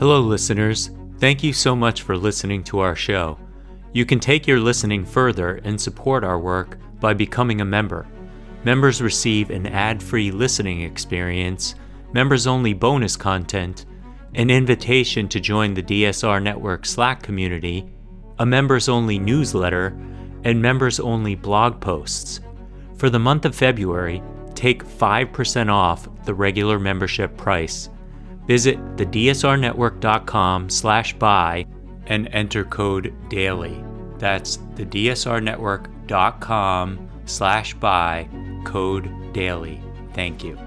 Hello, listeners. Thank you so much for listening to our show. You can take your listening further and support our work by becoming a member. Members receive an ad free listening experience, members only bonus content, an invitation to join the DSR Network Slack community, a members only newsletter, and members only blog posts. For the month of February, take 5% off the regular membership price. Visit thedsrnetwork.com slash buy and enter code DAILY. That's thedsrnetwork.com slash buy code DAILY. Thank you.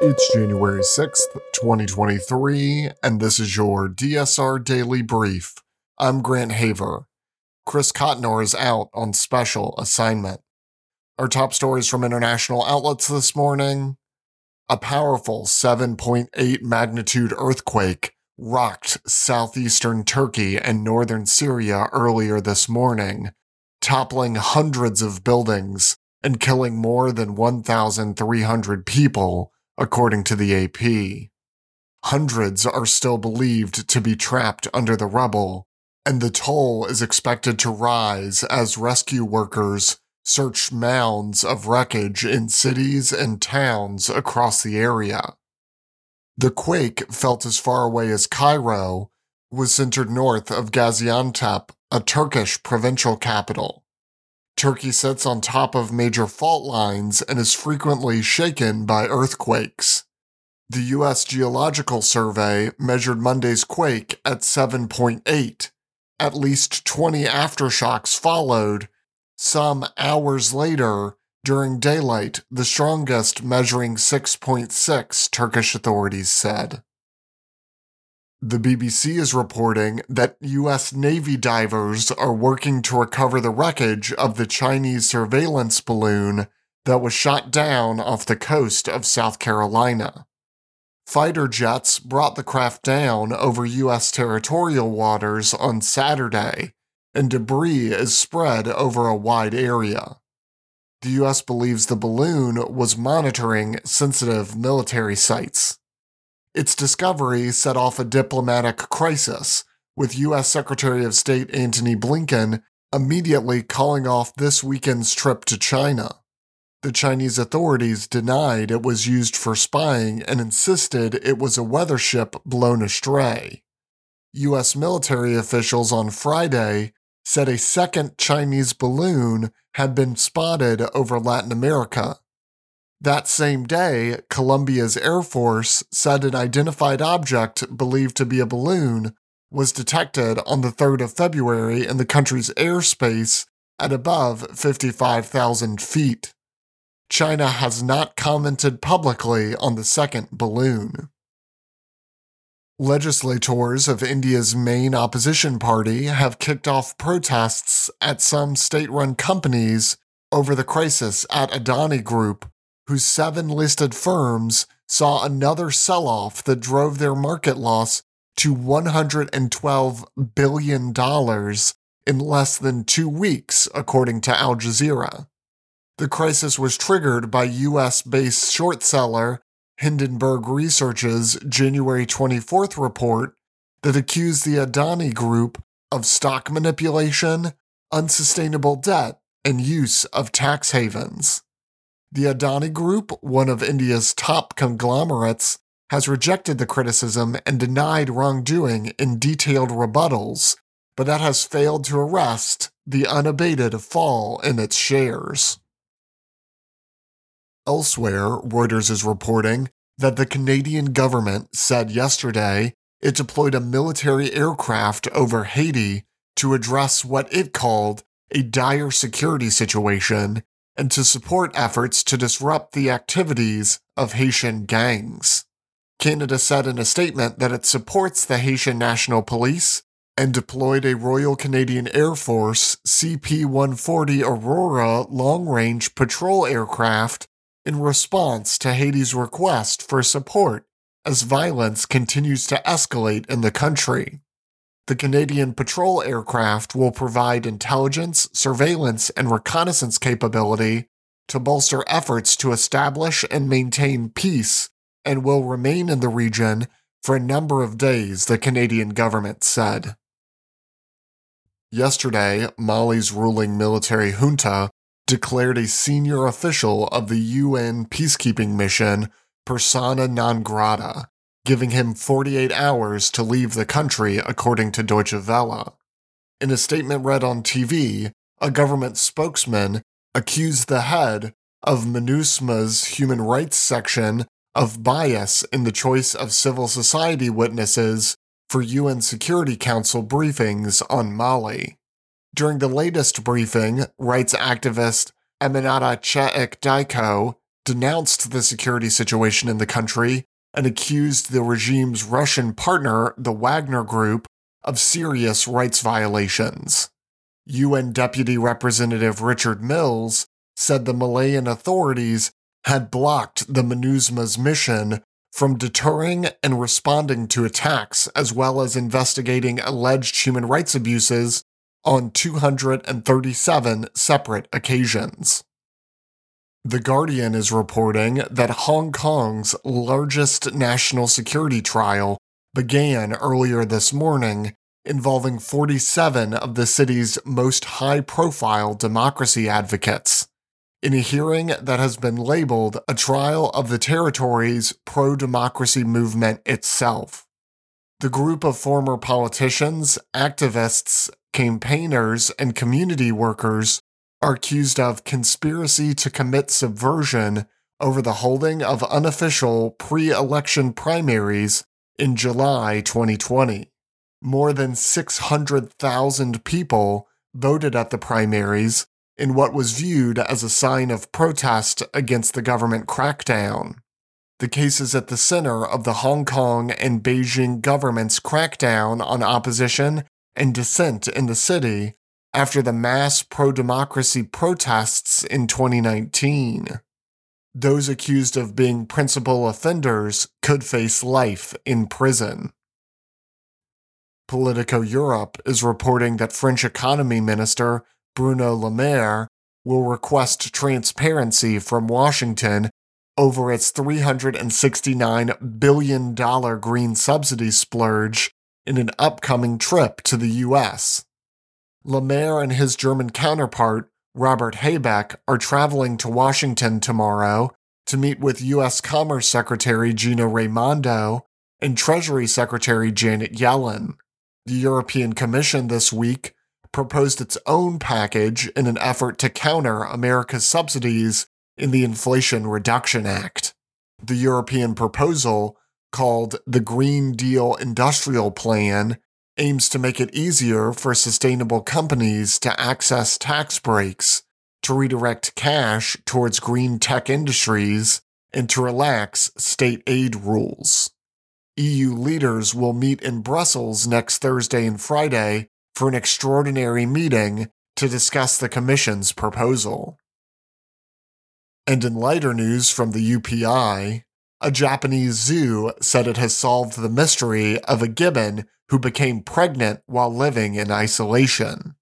It's January 6th, 2023, and this is your DSR Daily Brief. I'm Grant Haver. Chris Cotnor is out on special assignment. Our top stories from international outlets this morning. A powerful 7.8 magnitude earthquake rocked southeastern Turkey and northern Syria earlier this morning, toppling hundreds of buildings and killing more than 1,300 people according to the AP. Hundreds are still believed to be trapped under the rubble, and the toll is expected to rise as rescue workers search mounds of wreckage in cities and towns across the area. The quake, felt as far away as Cairo, was centered north of Gaziantep, a Turkish provincial capital. Turkey sits on top of major fault lines and is frequently shaken by earthquakes. The U.S. Geological Survey measured Monday's quake at 7.8. At least 20 aftershocks followed, some hours later, during daylight, the strongest measuring 6.6, Turkish authorities said. The BBC is reporting that U.S. Navy divers are working to recover the wreckage of the Chinese surveillance balloon that was shot down off the coast of South Carolina. Fighter jets brought the craft down over U.S. territorial waters on Saturday, and debris is spread over a wide area. The U.S. believes the balloon was monitoring sensitive military sites. Its discovery set off a diplomatic crisis, with U.S. Secretary of State Antony Blinken immediately calling off this weekend's trip to China. The Chinese authorities denied it was used for spying and insisted it was a weather ship blown astray. U.S. military officials on Friday said a second Chinese balloon had been spotted over Latin America, that same day, Colombia's Air Force said an identified object believed to be a balloon was detected on the 3rd of February in the country's airspace at above 55,000 feet. China has not commented publicly on the second balloon. Legislators of India's main opposition party have kicked off protests at some state run companies over the crisis at Adani Group whose seven listed firms saw another sell off that drove their market loss to $112 billion in less than two weeks, according to Al Jazeera. The crisis was triggered by US based short seller Hindenburg Research's January 24th report that accused the Adani Group of stock manipulation, unsustainable debt, and use of tax havens. The Adani Group, one of India's top conglomerates, has rejected the criticism and denied wrongdoing in detailed rebuttals, but that has failed to arrest the unabated fall in its shares. Elsewhere, Reuters is reporting that the Canadian government said yesterday it deployed a military aircraft over Haiti to address what it called a dire security situation and to support efforts to disrupt the activities of Haitian gangs. Canada said in a statement that it supports the Haitian National Police and deployed a Royal Canadian Air Force CP 140 Aurora long range patrol aircraft in response to Haiti's request for support as violence continues to escalate in the country. the Canadian patrol aircraft will provide intelligence, surveillance, and reconnaissance capability to bolster efforts to establish and maintain peace and will remain in the region for a number of days, the Canadian government said. Yesterday, Mali's ruling military junta declared a senior official of the UN peacekeeping mission persona non grata, giving him 48 hours to leave the country, according to Deutsche Welle. In a statement read on TV, a government spokesman accused the head of MINUSMA's human rights section of bias in the choice of civil society witnesses for UN Security Council briefings on Mali. During the latest briefing, rights activist Aminata Cheick Dicko denounced the security situation in the country and accused the regime's Russian partner, the Wagner Group, of serious rights violations. UN Deputy Representative Richard Mills said the Malian authorities had blocked the MINUSMA's mission from deterring and responding to attacks, as well as investigating alleged human rights abuses on 237 separate occasions. The Guardian is reporting that Hong Kong's largest national security trial began earlier this morning, involving 47 of the city's most high profile democracy advocates in a hearing that has been labeled a trial of the territory's pro democracy movement itself. The group of former politicians, activists, campaigners, and community workers are accused of conspiracy to commit subversion over the holding of unofficial pre election primaries in July 2020. More than 600,000 people voted at the primaries, in what was viewed as a sign of protest against the government crackdown. The case is at the center of the Hong Kong and Beijing government's crackdown on opposition and dissent in the city after the mass pro democracy protests in 2019. Those accused of being principal offenders could face life in prison. Politico Europe is reporting that French economy minister Bruno Le Maire, will request transparency from Washington over its $369 billion green subsidy splurge in an upcoming trip to the U.S. Le Maire and his German counterpart, Robert Habeck, are traveling to Washington tomorrow to meet with U.S. Commerce Secretary Gina Raimondo and Treasury Secretary Janet Yellen. The European Commission this week proposed its own package in an effort to counter America's subsidies in the Inflation Reduction Act. The European proposal, called the Green Deal Industrial Plan, aims to make it easier for sustainable companies to access tax breaks, to redirect cash towards green tech industries, and to relax state aid rules. EU leaders will meet in Brussels next Thursday and Friday for an extraordinary meeting to discuss the Commission's proposal. And in lighter news from the UPI, a Japanese zoo said it has solved the mystery of a gibbon who became pregnant while living in isolation.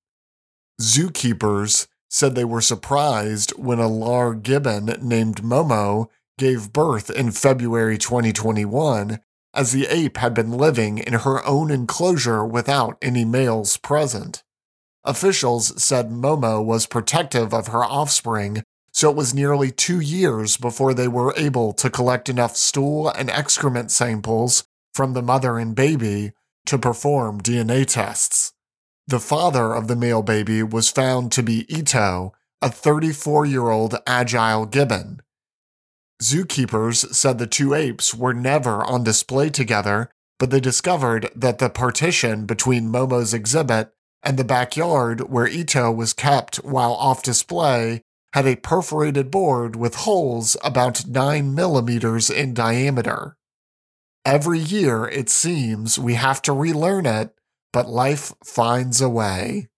Zookeepers said they were surprised when a lar gibbon named Momo gave birth in February 2021 as the ape had been living in her own enclosure without any males present. Officials said Momo was protective of her offspring, so it was nearly two years before they were able to collect enough stool and excrement samples from the mother and baby to perform DNA tests. The father of the male baby was found to be Ito, a 34 year old agile gibbon. Zookeepers said the two apes were never on display together, but they discovered that the partition between Momo's exhibit and the backyard where Ito was kept while off display had a perforated board with holes about 9 millimeters in diameter. Every year, it seems, we have to relearn it, but life finds a way.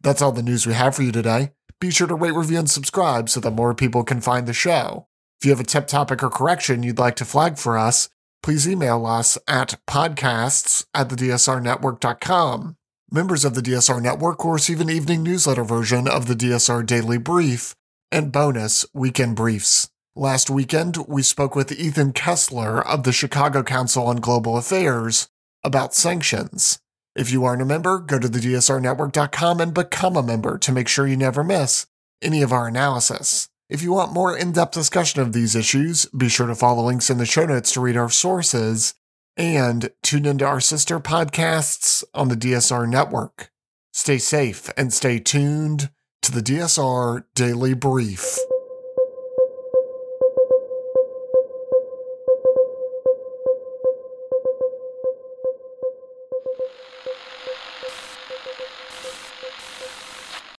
That's all the news we have for you today. Be sure to rate, review, and subscribe so that more people can find the show. If you have a tip, topic, or correction you'd like to flag for us, please email us at podcasts at the DSRnetwork.com. Members of the DSR Network will receive an evening newsletter version of the DSR Daily Brief and bonus weekend briefs. Last weekend, we spoke with Ethan Kessler of the Chicago Council on Global Affairs about sanctions. If you aren't a member, go to the DSRnetwork.com and become a member to make sure you never miss any of our analysis. If you want more in depth discussion of these issues, be sure to follow links in the show notes to read our sources and tune into our sister podcasts on the DSR network. Stay safe and stay tuned to the DSR Daily Brief.